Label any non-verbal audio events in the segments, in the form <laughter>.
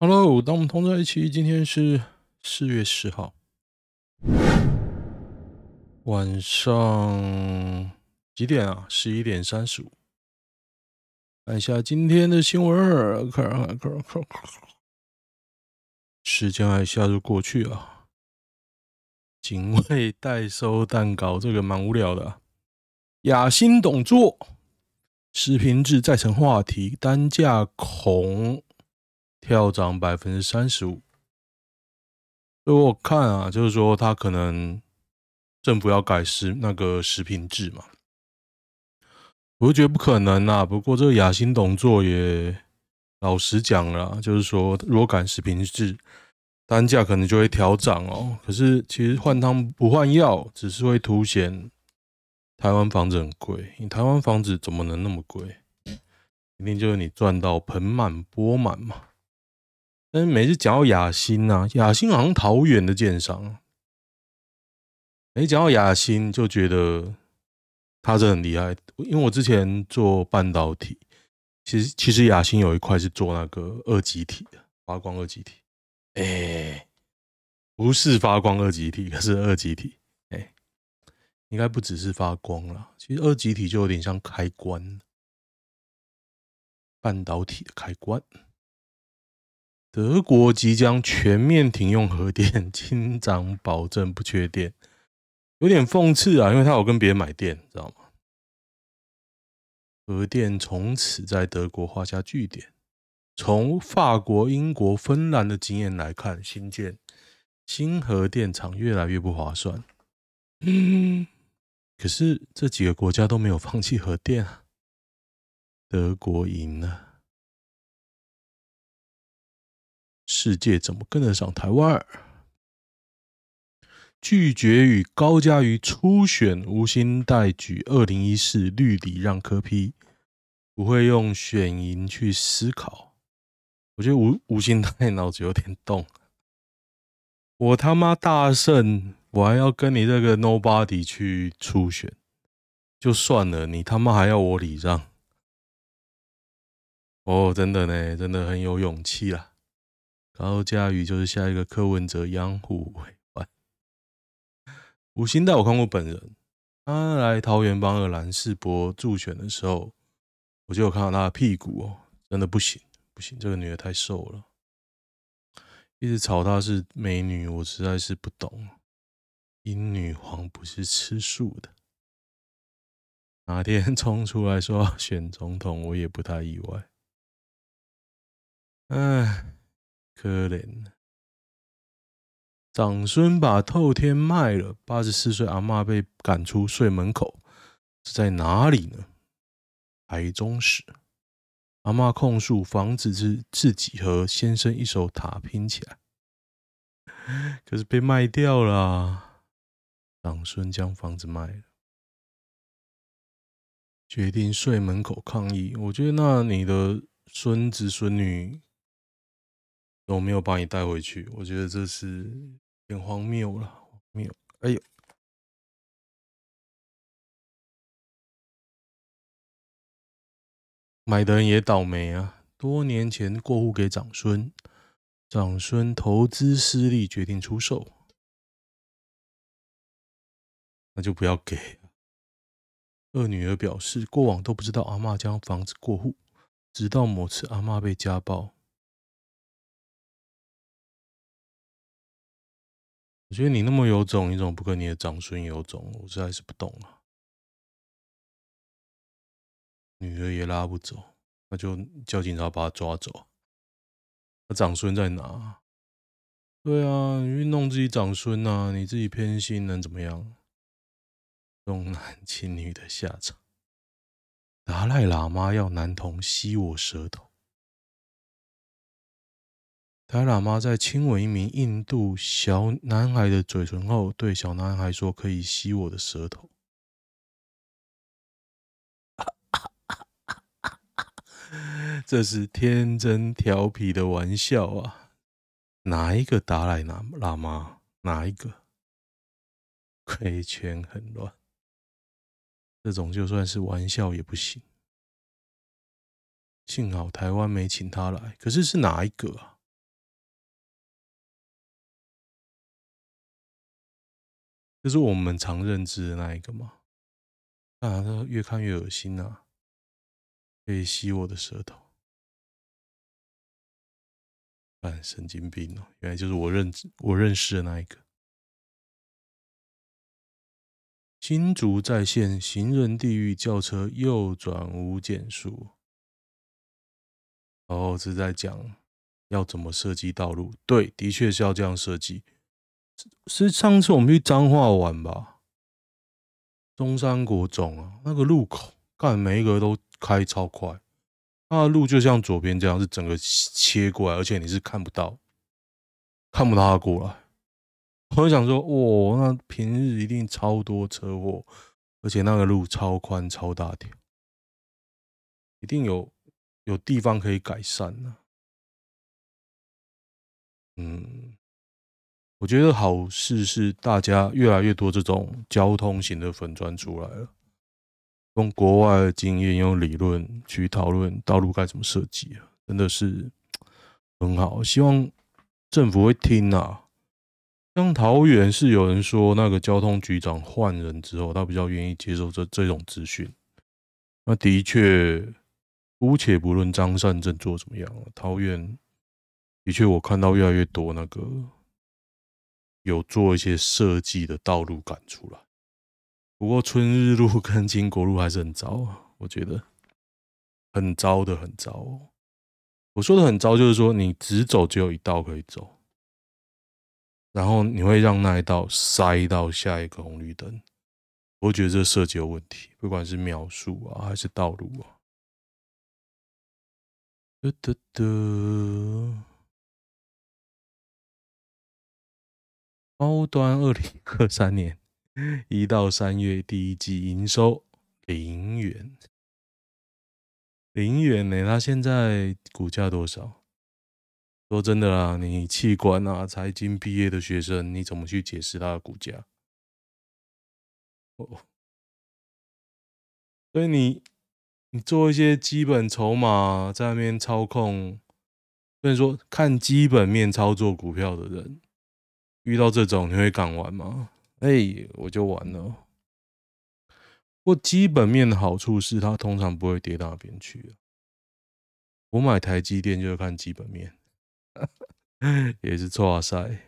Hello，当我们同在一起，今天是四月十号晚上几点啊？十一点三十五。看一下今天的新闻，看看看看看，时间还下就过去啊。警卫代收蛋糕，这个蛮无聊的。雅欣董座，实坪制再成话题，单价恐跳涨百分之三十五。所以我看啊，就是说他可能政府要改实那个实坪制嘛，我就觉得不可能啊。不过这个雅欣董座也老实讲了，就是说如果改实坪制，单价可能就会调涨哦。可是其实换汤不换药，只是会凸显。台湾房子很贵，你台湾房子怎么能那么贵？一定就是你赚到盆满钵满嘛。但是每次讲到雅欣呐，雅欣好像桃园的建商，每次讲到雅欣就觉得他是很厉害。因为我之前做半导体，其实其实雅欣有一块是做那个二极体的发光二极体，哎，不是发光二极体，可是二极体。应该不只是发光了，其实二极体就有点像开关，半导体的开关。德国即将全面停用核电，厅长保证不缺电，有点讽刺啊，因为他有跟别人买电，知道吗？核电从此在德国画下句点。从法国、英国、芬兰的经验来看，新建新核电厂越来越不划算。嗯。可是这几个国家都没有放弃核电啊，德国赢了，世界怎么跟得上台湾？拒绝与高嘉瑜初选，吴欣岱举二零一四绿里让柯批不会用选赢去思考。我觉得吴吴欣岱脑子有点动，我他妈大胜。我还要跟你这个 nobody 去初选，就算了，你他妈还要我礼让？哦，真的呢，真的很有勇气啦。高嘉瑜就是下一个柯文哲养虎为患。吴欣岱我看过本人，他来桃园帮二兰世博助选的时候，我就有看到他的屁股哦，真的不行不行，这个女的太瘦了，一直吵她是美女，我实在是不懂。英女皇不是吃素的，哪天冲出来说要选总统，我也不太意外。唉，可怜，长孙把透天卖了，八十四岁阿嬷被赶出睡门口，是在哪里呢？台中市，阿嬷控诉房子是自己和先生一手打拼起来，<laughs> 可是被卖掉了。长孙将房子卖了，决定睡门口抗议。我觉得，那你的孙子孙女我没有把你带回去？我觉得这是有点荒谬了，荒谬！哎呦，买的人也倒霉啊！多年前过户给长孙，长孙投资失利，决定出售。那就不要给。二女儿表示，过往都不知道阿嬷将房子过户，直到某次阿嬷被家暴。我觉得你那么有种，你怎么不跟你的长孙有种？我实在是不懂啊。女儿也拉不走，那就叫警察把他抓走。那长孙在哪？对啊，你去弄自己长孙啊，你自己偏心能怎么样？重男轻女的下场。达赖喇嘛要男童吸我舌头。达喇嘛在亲吻一名印度小男孩的嘴唇后，对小男孩说：“可以吸我的舌头。” <laughs> 这是天真调皮的玩笑啊！哪一个达赖喇嘛？哪一个？规圈很乱。这种就算是玩笑也不行。幸好台湾没请他来，可是是哪一个啊？这是我们常认知的那一个吗？啊，他越看越恶心啊！可以吸我的舌头。哎，神经病哦！原来就是我认知我认识的那一个。新竹在线行人地狱轿车右转无减速。然后是在讲要怎么设计道路。对，的确是要这样设计。是上次我们去彰化玩吧？中山国中啊，那个路口，看每一个都开超快。它的路就像左边这样，是整个切过来，而且你是看不到，看不到它过来。我就想说，哇，那平日一定超多车祸，而且那个路超宽、超大条，一定有有地方可以改善呢。嗯，我觉得好事是大家越来越多这种交通型的粉专出来了。用国外的经验，用理论去讨论道路该怎么设计啊，真的是 <tsk> 很好。希望政府会听啊。像桃园是有人说，那个交通局长换人之后，他比较愿意接受这这种资讯。那的确，姑且不论张善政做怎么样了，桃园的确我看到越来越多那个有做一些设计的道路赶出来。不过春日路跟经国路还是很糟啊，我觉得很糟的，很糟哦。我说的很糟，就是说你直走只有一道可以走，然后你会让那一道塞到下一个红绿灯。我觉得这设计有问题，不管是描述啊还是道路啊。得得得，高端二零二三年。一到三月第一季营收零元，零元呢？他现在股价多少？说真的啦，你器官啊、财经毕业的学生，你怎么去解释他的股价？哦，所以你你做一些基本筹码在那边操控，所以说看基本面操作股票的人，遇到这种你会敢玩吗？哎、欸，我就完了。不过基本面的好处是，它通常不会跌到哪边去。我买台积电就是看基本面，<laughs> 也是错啊塞。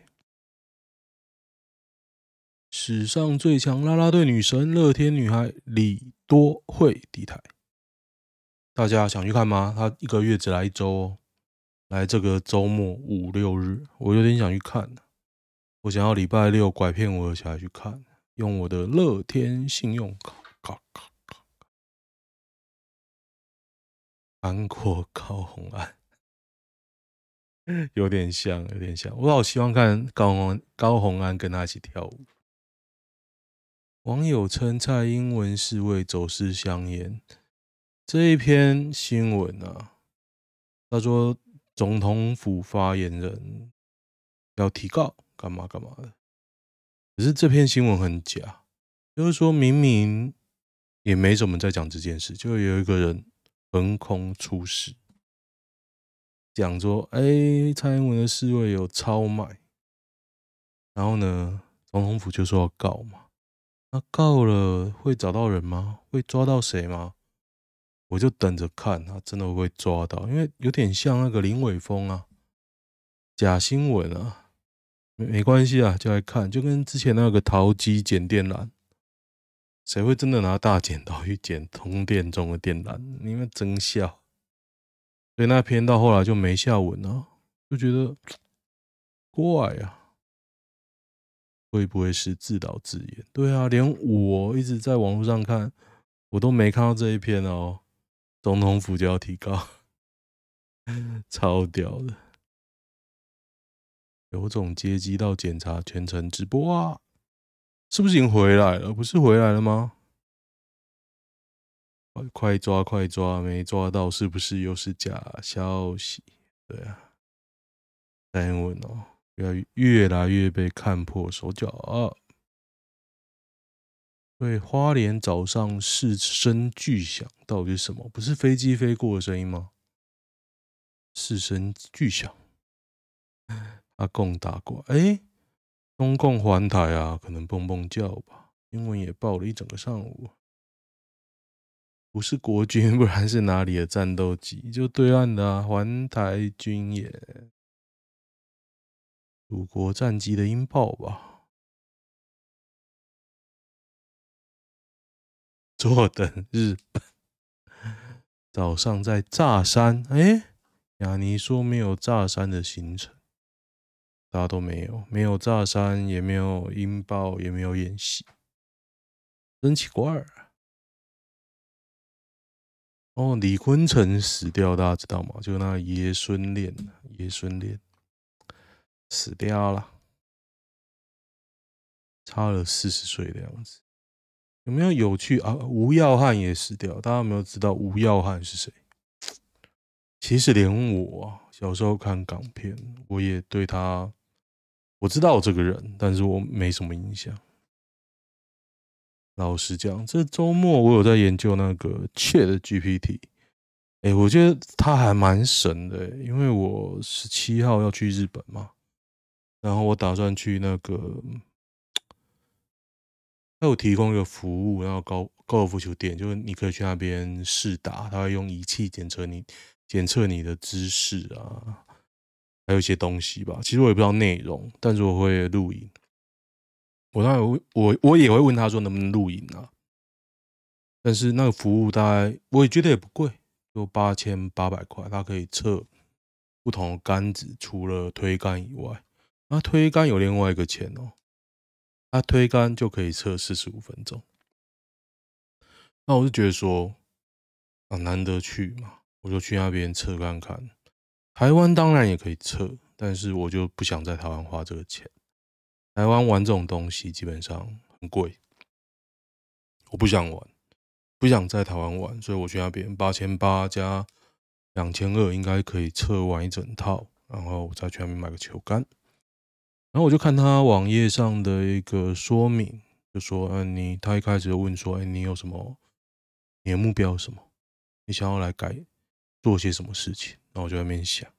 史上最强啦啦队女神乐天女孩李多惠抵台，大家想去看吗？她一个月只来一周哦，来这个周末五六日，我有点想去看。我想要礼拜六拐骗我的小孩去看，用我的乐天信用卡，卡卡卡，韩国高虹安，有点像，有点像。我好希望看高虹高虹安跟他一起跳舞。网友称蔡英文是为走私香烟，这一篇新闻啊，他说总统府发言人要提告。干嘛干嘛的？可是这篇新闻很假，就是说明明也没怎么在讲这件事，就有一个人横空出世，讲说：“哎，蔡英文的侍卫有超卖。”然后呢，总统府就说要告嘛。那告了会找到人吗？会抓到谁吗？我就等着看他真的会抓到，因为有点像那个林伟峰啊，假新闻啊。没关系啊，就来看，就跟之前那个淘机剪电缆，谁会真的拿大剪刀去剪通电中的电缆？你们真笑。所以那篇到后来就没下文了，就觉得怪啊，会不会是自导自演？对啊，连我一直在网络上看，我都没看到这一篇哦。总统府就要提高，<laughs> 超屌的。有种接机到检查全程直播啊，是不是已经回来了？不是回来了吗？快抓快抓，没抓到是不是又是假消息？对啊，蔡英文哦，越越来越被看破手脚啊！对，花莲早上四声巨响，到底是什么？不是飞机飞过的声音吗？四声巨响。阿贡打过，哎，中共环台啊，可能蹦蹦叫吧，英文也报了一整个上午。不是国军，不然是哪里的战斗机？就对岸的啊，环台军演，祖国战机的音报吧。坐等日本，早上在炸山。哎，亚尼说没有炸山的行程，大家都没有，没有炸山，也没有音爆，也没有演习，真奇怪啊。哦，李坤城死掉，大家知道吗？就那爷孙恋，爷孙恋死掉了，差了四十岁的样子。有没有有趣啊？吴耀汉也死掉，大家有没有知道吴耀汉是谁？其实连我，小时候看港片，我也对他，我知道这个人，但是我没什么印象。老实讲，这周末我有在研究那个 ChatGPT，哎，我觉得它还蛮神的，因为我十七号要去日本嘛，然后我打算去那个，它有提供一个服务，然后高高尔夫球店，就是你可以去那边试打，它会用仪器检测你检测你的姿势啊，还有一些东西吧。其实我也不知道内容，但是我会录影。我当然，我我也会问他说能不能录影啊？但是那个服务大概我也觉得也不贵，就八千八百块，它可以测不同的杆子，除了推杆以外，那推杆有另外一个钱哦，它推杆就可以测四十五分钟。那我就觉得说啊，难得去嘛，我就去那边测看看。台湾当然也可以测，但是我就不想在台湾花这个钱。台湾玩这种东西基本上很贵，我不想玩，不想在台湾玩，所以我去那边八千八加两千二应该可以测完一整套，然后我再去那边买个球杆。然后我就看他网页上的一个说明，就说：“嗯，你他一开始就问说，哎，你有什么？你的目标是什么？你想要来改做些什么事情？”然后我就在那边想，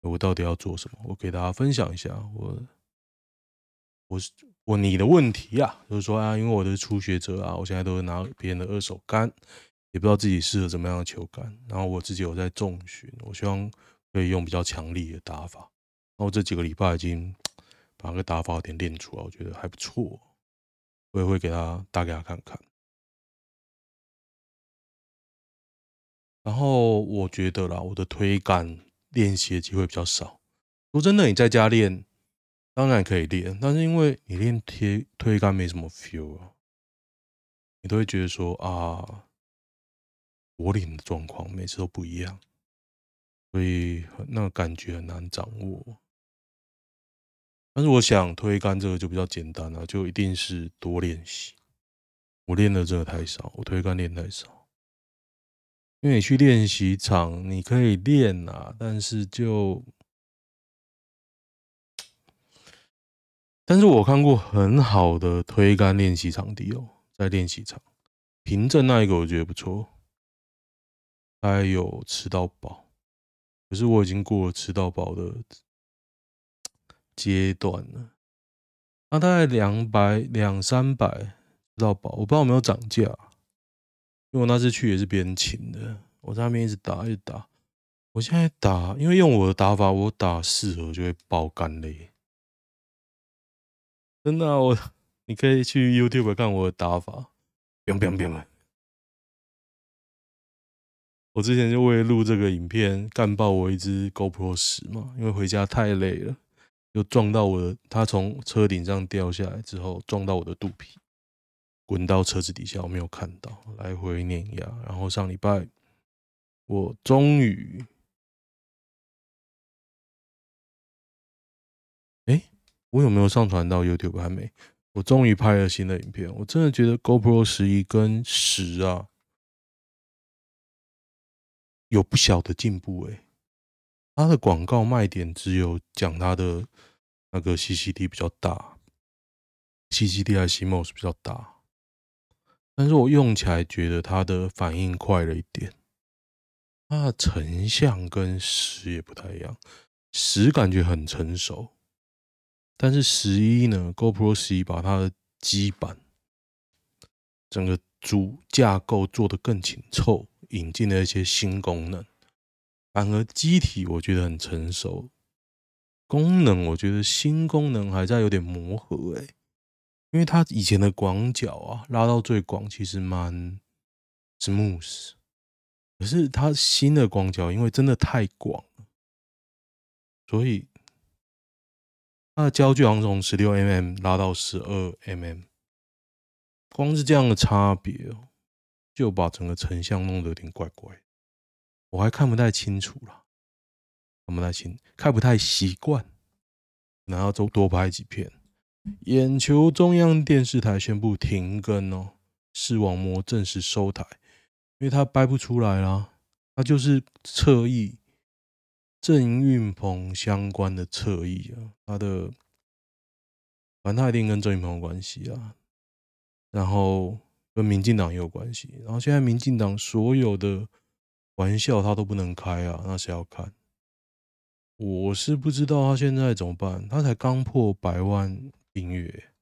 我到底要做什么？我给大家分享一下我。我是我你的问题啊，就是说啊，因为我的初学者啊，我现在都是拿别人的二手杆，也不知道自己适合怎么样的球杆。然后我自己有在重训，我希望可以用比较强力的打法。然后这几个礼拜已经 <tsk> 把那个打法有点练出来，我觉得还不错。我也会给他打给他看看。然后我觉得啦，我的推杆练习的机会比较少。说真的，你在家练。当然可以练，但是因为你练贴推杆没什么 feel 啊，你都会觉得说啊，我练的状况每次都不一样，所以那个感觉很难掌握。但是我想推杆这个就比较简单了，就一定是多练习。我练的真的太少，我推杆练太少，因为你去练习场你可以练啊，但是就。但是我看过很好的推杆练习场地哦，在练习场，平镇那一个我觉得不错，还有吃到饱，可是我已经过了吃到饱的阶段了。那大概两百两三百吃到饱，我不知道有没有涨价，因为我那次去也是别人请的，我在那边一直打一直打，我现在打，因为用我的打法，我打四盒就会爆肝嘞。真的、我你可以去 YouTube 看我的打法，不用不用不用。我之前就为了录这个影片，干爆我一支 GoPro 十嘛，因为回家太累了，又撞到我的，它从车顶上掉下来之后撞到我的肚皮，滚到车子底下，我没有看到，来回碾压。然后上礼拜我终于。哎我有没有上传到 YouTube？还没。我终于拍了新的影片。我真的觉得 GoPro 十一跟十啊，有不小的进步诶。它的广告卖点只有讲它的那个 CCD 比较大，CCD 还是 CMOS 比较大。但是我用起来觉得它的反应快了一点。它的成像跟十也不太一样，十感觉很成熟。但是十一呢，GoPro 十一把它的基板整个主架构做得更紧凑，引进了一些新功能。反而机体我觉得很成熟，功能我觉得新功能还在有点磨合诶，因为它以前的广角啊拉到最广其实蛮 smooth，可是它新的广角因为真的太广了，所以它的焦距好像从十六 mm 拉到十二 mm，光是这样的差别哦，就把整个成像弄得有点怪怪。我还看不太清楚了，看不太清，看不太习惯，然后就多拍几片。眼球中央电视台宣布停更哦，视网膜正式收台，因为它掰不出来啦，它就是侧翼郑运鹏相关的侧翼啊，它的反正它一定跟郑运鹏有关系啊，然后跟民进党也有关系，然后现在民进党所有的。玩笑他都不能开啊，那谁要看？我是不知道他现在怎么办。他才刚破百万订阅，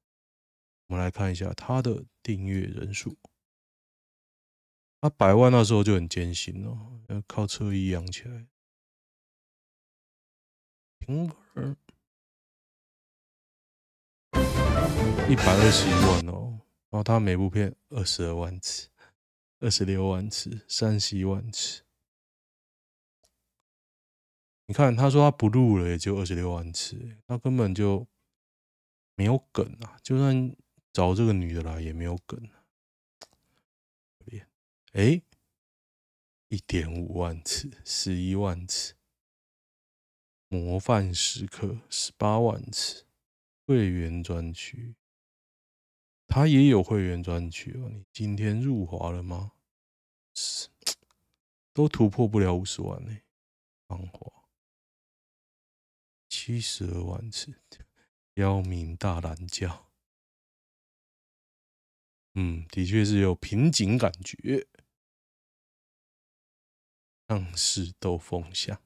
我们来看一下他的订阅人数。他百万那时候就很艰辛哦，要靠车衣养起来。平儿一百二十一万哦，然后他每部片二十二万次，二十六万次，三十一万次。你看，他说他不录了，也就二十六万次，他根本就没有梗啊！就算找这个女的来，也没有梗啊。哎，一点五万次，十一万次，模范时刻十八万次，会员专区，他也有会员专区哦。你今天入华了吗？是，<tsk> 都突破不了五十万呢，芳华。七十二万次，刁民大懒觉，嗯，的确是有瓶颈感觉，像是兜风向，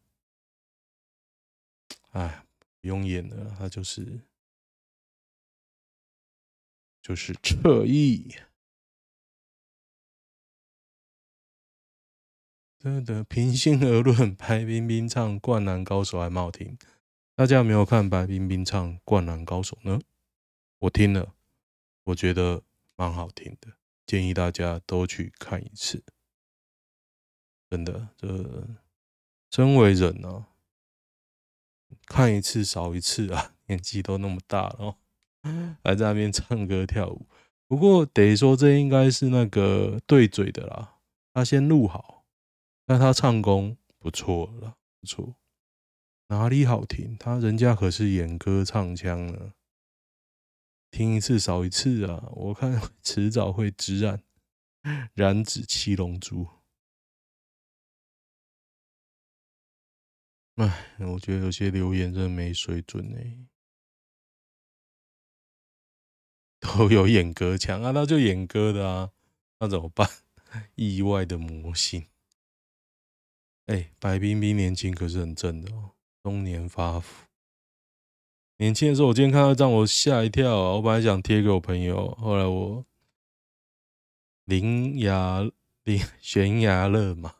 哎，不用演了，他就是就是侧翼。真的，平心而论，白冰冰唱《灌篮高手》还蛮好听。大家有没有看白冰冰唱《灌篮高手》呢？我听了，我觉得蛮好听的，建议大家都去看一次。真的，这身为人呢、看一次少一次啊，<laughs> 年纪都那么大了，<laughs> 还在那边唱歌跳舞。不过得说，这应该是那个对嘴的啦，他先录好，但他唱功不错了，不错。哪里好听？他人家可是演歌唱腔呢，听一次少一次啊！我看迟早会直染染指七龙珠。哎，我觉得有些留言真的没水准呢、都有演歌腔啊，那就演歌的啊，那怎么办？意外的魔性。哎、白冰冰年轻可是很正的哦。中年发福，年轻的时候，我今天看到这张，我吓一跳！我本来想贴给我朋友，后来我林雅林悬崖勒马，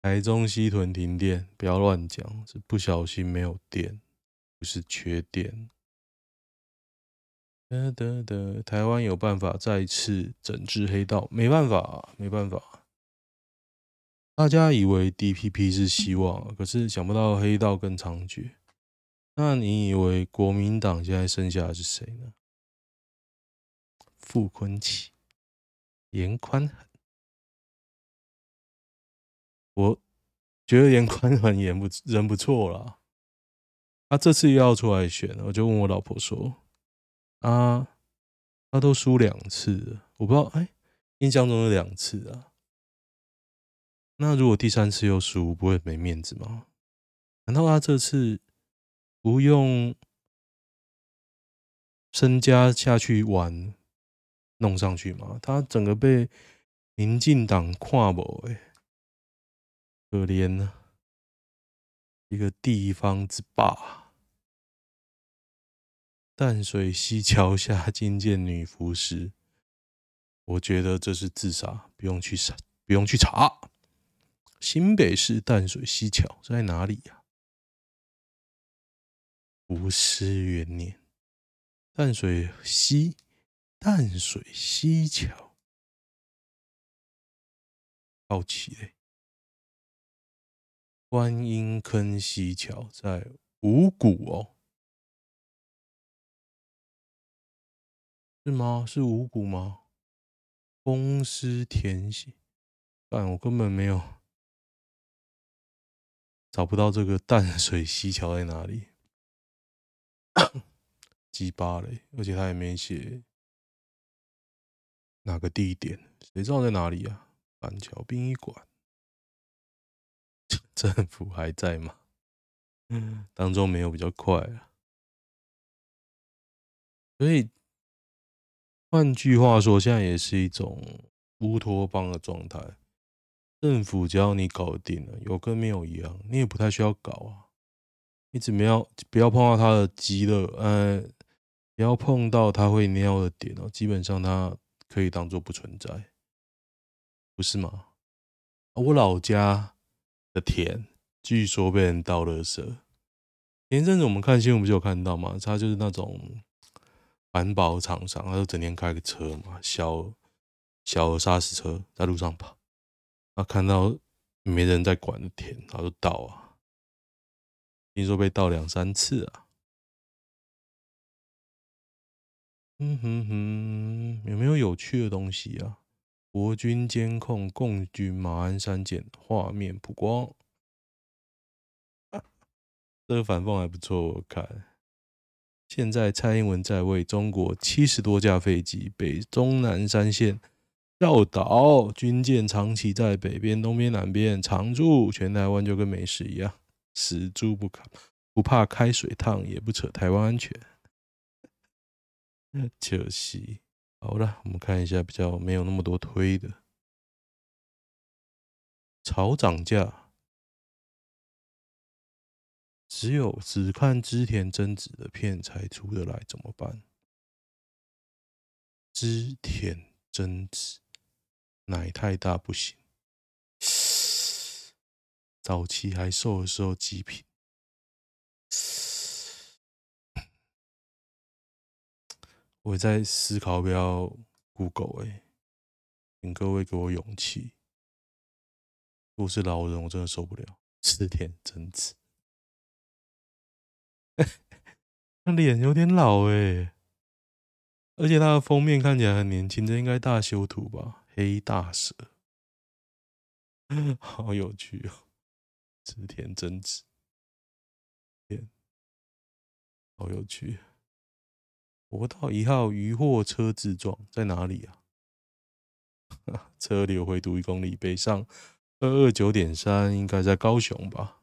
台中西屯停电，不要乱讲，是不小心没有电，不是缺电。得得得，台湾有办法再次整治黑道？没办法，没办法。大家以为 DPP 是希望，可是想不到黑道更猖獗。那你以为国民党现在剩下的是谁呢？傅坤奇、严宽恒。我觉得严宽恒演不人不错啦。他这次又要出来选，我就问我老婆说：“啊，他都输两次了，我不知道，哎，印象中有两次啊。”那如果第三次又输，不会没面子吗？难道他这次不用身家下去玩弄上去吗？他整个被民进党看不哎，可怜呢，一个地方之霸。淡水溪桥下惊见女服尸，我觉得这是自杀，不用去查，不用去查。新北市淡水西桥在哪里呀？浮尸元年，淡水西，淡水西桥，好奇嘞。观音坑西桥在五股哦，是吗？是五股吗？公司填写，但我根本没有找不到这个淡水溪桥在哪里，鸡巴嘞！而且他也没写哪个地点，谁知道在哪里啊？板桥殡仪馆。<laughs> 政府还在吗？嗯，当中没有比较快啊。所以换句话说，现在也是一种乌托邦的状态。政府只要你搞定了，有跟没有一样，你也不太需要搞啊。你只要不要碰到他的鸡肋，呃，不要碰到他会尿的点哦，基本上他可以当做不存在，不是吗？我老家。的田据说被人倒垃圾。前阵子我们看新闻不是有看到吗？他就是那种环保厂商，他就整天开个车嘛，小小沙石车在路上跑，他看到没人在管的田，他就倒啊。听说被倒两三次啊。嗯哼哼，有没有有趣的东西啊？国军监控共军马鞍山舰画面曝光，<laughs> 这个反讽还不错。我看，现在蔡英文在位，中国七十多架飞机被中南山线绕岛，军舰长期在北边、东边、南边常驻，全台湾就跟没事一样，死猪不怕不怕开水烫，也不扯台湾安全，<laughs> 可惜。好了，我们看一下比较没有那么多推的。炒涨价，只有只看织田真子的片才出得来，怎么办？织田真子奶太大不行，早期还瘦的时候极品。<sniffs> 我在思考不要 Google 哎，请各位给我勇气。如果是老人，我真的受不了。织田真子，<laughs> 那脸有点老哎，而且他的封面看起来很年轻，这应该大修图吧？黑大蛇，<laughs> 好有趣哦！织田真子，天，好有趣。国道一号渔货车自撞在哪里啊？<laughs> 车流回堵一公里，北上二二九点三，应该在高雄吧？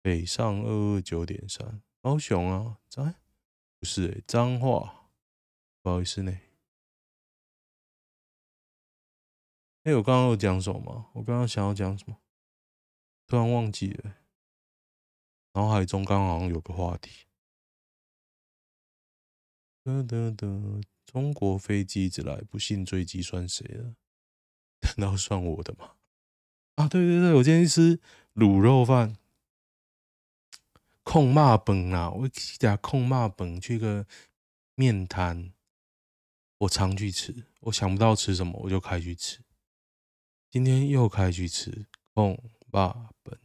北上二二九点三，高雄啊？在？不是哎，彰化，不好意思呢。哎，我刚刚有讲什么？我刚刚想要讲什么？突然忘记了。脑海中刚好像有个话题，得得得，中国飞机一直来，不信坠机算谁的？难道算我的吗？啊，对对对，我今天吃卤肉饭，控骂本啊，我记得控骂本去个面摊，我常去吃，我想不到吃什么，我就开去吃。今天又开去吃控骂本。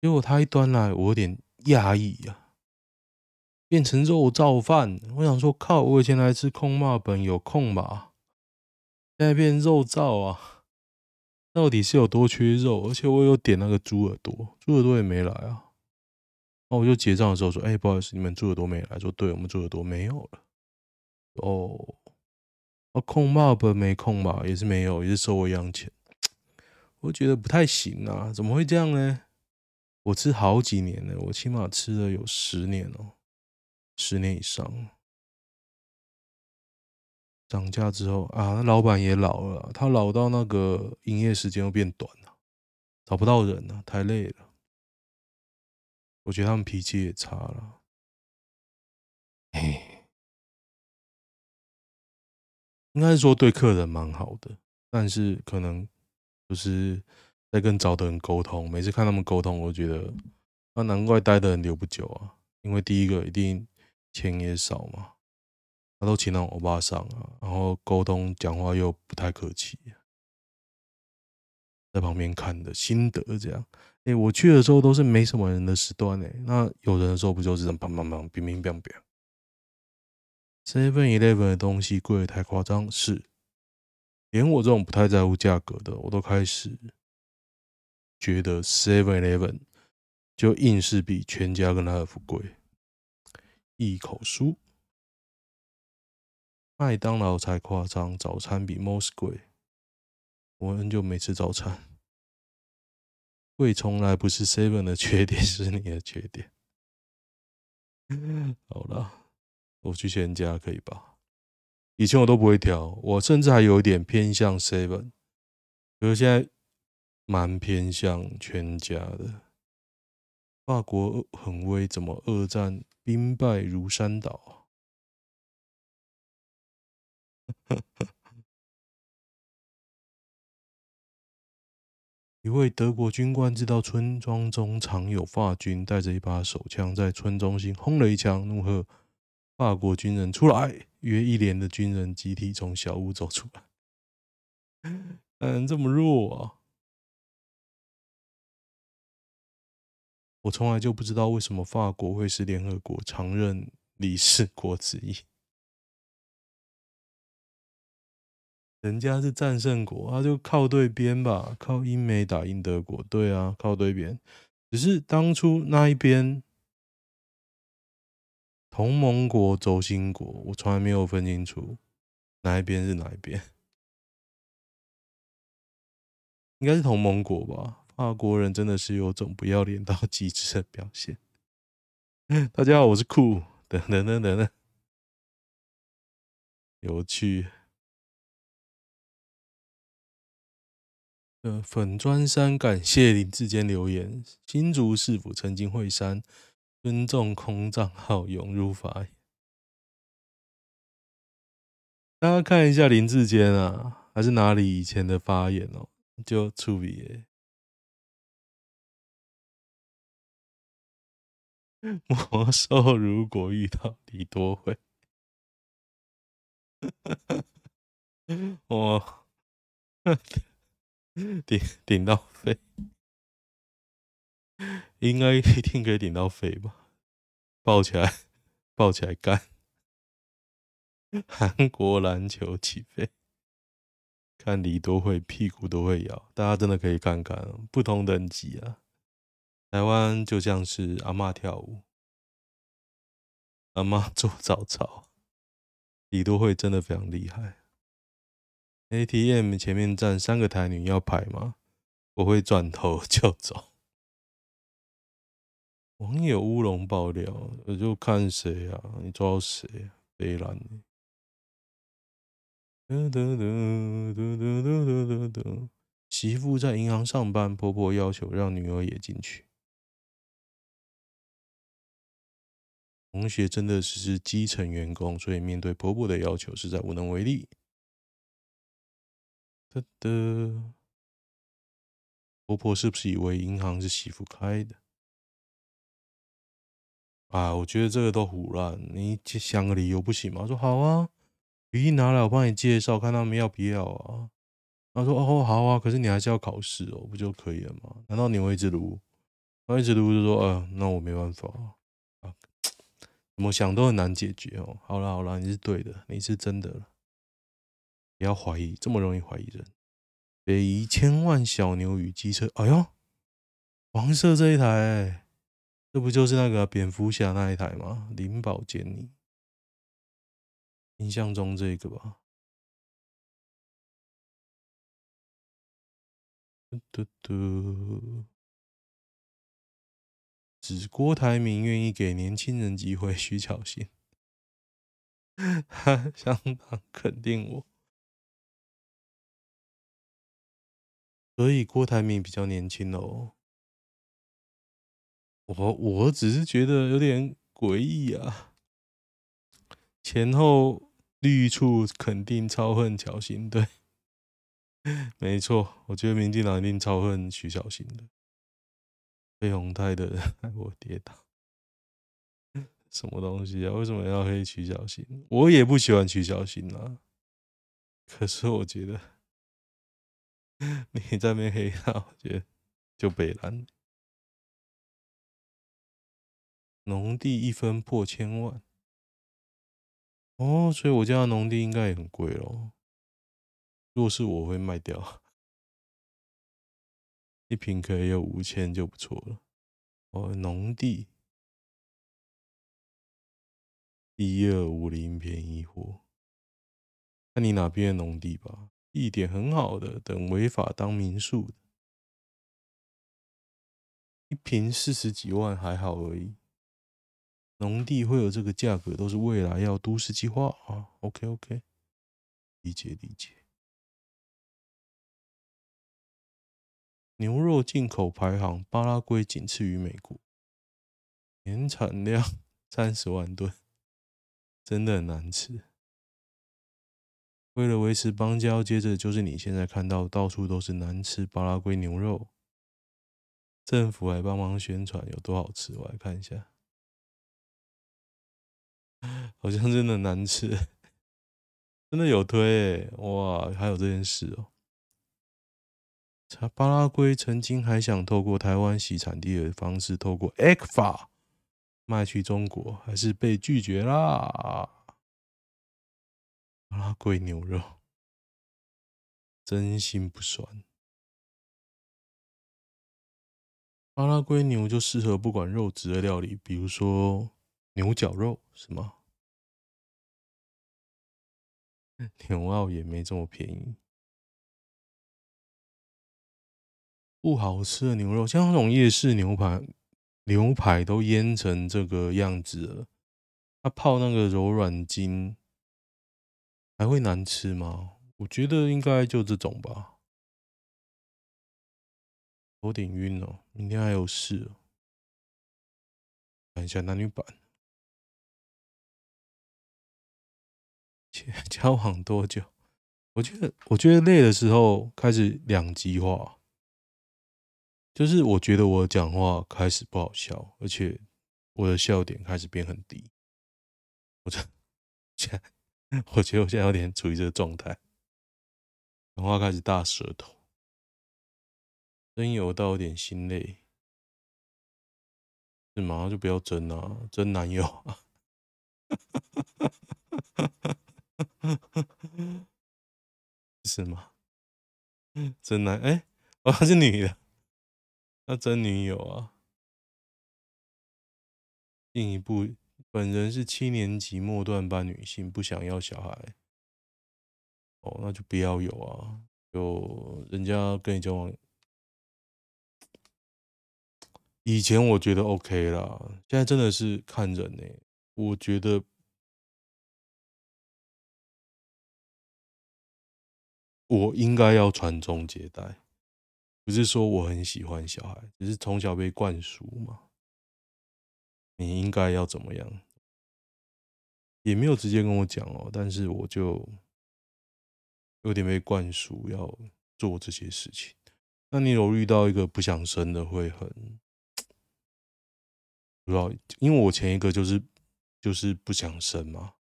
结果他一端来，我有点讶异呀，变成肉燥饭。我想说，靠！我以前来吃控骂本有空吧，现在变肉燥啊，到底是有多缺肉？而且我有点那个猪耳朵，猪耳朵也没来啊。那我就结账的时候说：“哎，不好意思，你们猪耳朵没来。”说：“对，我们猪耳朵没有了。”哦，啊，控骂不没空吧？也是没有，也是收我一样钱。我觉得不太行啊，怎么会这样呢？我吃好几年了，我起码吃了有十年哦，十年以上。涨价之后啊，那老板也老了，他老到那个营业时间又变短了，找不到人了，太累了。我觉得他们脾气也差了。哎，应该是说对客人蛮好的，但是可能就是在跟找的人沟通。每次看他们沟通，我觉得那难怪待的人留不久啊。因为第一个一定钱也少嘛，他都请那种欧巴桑啊，然后沟通讲话又不太客气。在旁边看的心得这样，哎，我去的时候都是没什么人的时段哎，那有人的时候不就是这样砰砰砰、乒乒乓乓？Seven Eleven 的东西贵得太夸张，是，连我这种不太在乎价格的，我都开始觉得 Seven Eleven 就硬是比全家跟乐福贵。一口书，麦当劳才夸张，早餐比 Moss 贵。我很久没吃早餐，贵从来不是 Seven 的缺点，是你的缺点。<laughs> 好了，我去全家可以吧？以前我都不会挑，我甚至还有一点偏向 Seven，可是现在蛮偏向全家的。法国很威，怎么二战兵败如山倒？<laughs> 一位德国军官知道村庄中藏有法军，带着一把手枪在村中心轰了一枪，怒喝：“法国军人出来！”约一连的军人集体从小屋走出来。<laughs> 嗯，这么弱啊！我从来就不知道为什么法国会是联合国常任理事国之一。<laughs> 人家是战胜国，他就靠对边吧，靠英美打赢德国。对啊，靠对边。只是当初那一边同盟国轴心国，我从来没有分清楚哪一边是哪一边。<laughs> 应该是同盟国吧？法国人真的是有种不要脸到极致的表现。<laughs> 大家好，我是酷，等等等等，有趣。呃，粉砖山感谢林志坚留言。新竹市府曾经会山尊重空账号涌入法眼。大家看一下林志坚啊，还是哪里以前的发言哦？就处理耶。<laughs> 魔兽如果遇到李多惠，<laughs> 我。<laughs> 顶顶到飞，应该一定可以顶到肺吧？抱起来，抱起来干！韩国篮球起飞，看李多惠屁股都会摇，大家真的可以看看不同等级啊。台湾就像是阿嬷跳舞，阿嬷 <laughs> 做早操，李多惠真的非常厉害。ATM 前面站三个台女要排吗？我会转头 <laughs> 就走。网友乌龙爆料，我就看谁啊？你抓到谁啊？飞兰。媳妇在银行上班，婆婆要求让女儿也进去。同学真的只是基层员工，所以面对婆婆的要求，实在无能为力。的的，婆婆是不是以为银行是媳妇开的？啊，我觉得这个都胡乱，你想个理由不行吗？说好啊，语音拿来我帮你介绍，看他们要不要啊。他说哦好啊，可是你还是要考试哦，不就可以了吗？难道你会一直卢？一直卢就说，呃，那我没办法啊，怎么想都很难解决哦。好了好了，你是对的，你是真的了。不要怀疑，这么容易怀疑人。北宜千万小牛与机车，哎呦，黄色这一台，这不就是那个蝙蝠侠那一台吗？灵宝坚尼，印象中这个吧。嘟嘟，只郭台铭愿意给年轻人机会，徐巧芯，<laughs> 他相当肯定我。所以郭台铭比较年轻哦。我我只是觉得有点诡异啊，前后绿处肯定超恨乔欣，对，<laughs> 没错，我觉得民进党一定超恨徐小新的，黑鸿泰的人害我跌倒，<laughs> 什么东西啊？为什么要黑徐小新？我也不喜欢徐小新啊，可是我觉得 <laughs> 你在那边黑他，我觉得就北蓝。农地一分破千万，哦，所以我家的农地应该也很贵咯。若是我会卖掉，一平可以有五千就不错了。哦，农地一二五零便宜货，看你哪边的农地吧。地点很好的，等违法当民宿，一平四十几万还好而已。农地会有这个价格，都是未来要都市计划啊。OK OK，理解理解。牛肉进口排行，巴拉圭仅次于美国，年产量三十万吨，真的很难吃。为了维持邦交，接着就是你现在看到到处都是难吃巴拉圭牛肉，政府还帮忙宣传有多好吃，我来看一下。好像真的难吃，<laughs> 真的有推欸，哇，还有这件事哦喔。巴拉圭曾经还想透过台湾洗产地的方式，透过 ECFA 卖去中国，还是被拒绝啦。巴拉圭牛肉真心不酸，巴拉圭牛就适合不管肉质的料理，比如说。牛绞肉是吗？牛澳也没这么便宜。不好吃的牛肉，像那种夜市牛排，牛排都腌成这个样子了，它泡那个柔软筋，还会难吃吗？我觉得应该就这种吧。有点晕哦，明天还有事。看一下男女版。<laughs> 交往多久？我觉得，我觉得累的时候开始两极化，就是我觉得我讲话开始不好笑，而且我的笑点开始变很低。我这现在，我觉得我现在有点处于这个状态，讲话开始大舌头，真有到有点心累，是吗？就不要争啊，争男友啊。<laughs> <laughs> 是吗？<laughs> 真男哎，哦，她是女的，那真女友啊。进一步，本人是七年级末段班女性，不想要小孩。哦，那就不要有啊，就人家跟你交往。以前我觉得 OK 啦，现在真的是看人呢、我觉得。我应该要传宗接代，不是说我很喜欢小孩，只是从小被灌输嘛。你应该要怎么样？也没有直接跟我讲哦，但是我就有点被灌输要做这些事情。那你有遇到一个不想生的，会很不知道，因为我前一个就是就是不想生嘛。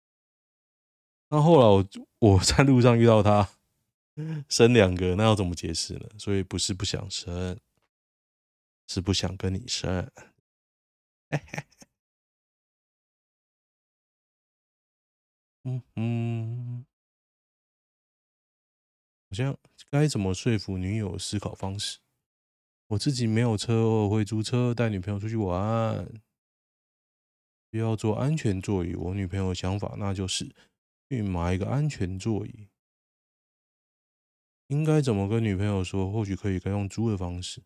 那后来我我在路上遇到他。<laughs> 生两个，那要怎么解释呢？所以不是不想生，是不想跟你生。<laughs> 嗯嗯，好像该怎么说服女友思考方式？我自己没有车，我会租车带女朋友出去玩，需要坐安全座椅。我女朋友的想法那就是去买一个安全座椅。应该怎么跟女朋友说？或许可以该用租的方式。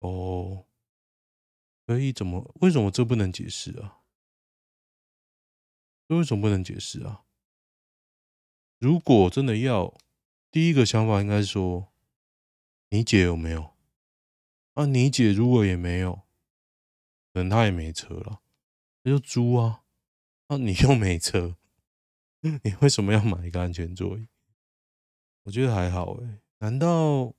哦，可以怎么？为什么这不能解释啊？这为什么不能解释啊？如果真的要，第一个想法应该说，你姐有没有？啊，你姐如果也没有，可能她也没车了，那就租啊。啊，你又没车，<laughs> 你为什么要买一个安全座椅？我觉得还好诶、欸，难道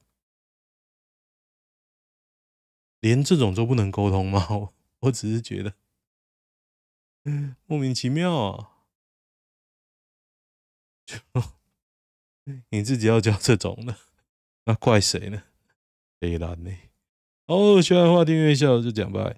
连这种都不能沟通吗？我 <laughs> 我只是觉得，莫名其妙啊。就你自己要教这种的，那怪谁呢？谁拦呢？哦，喜欢的话订阅一下，就讲吧。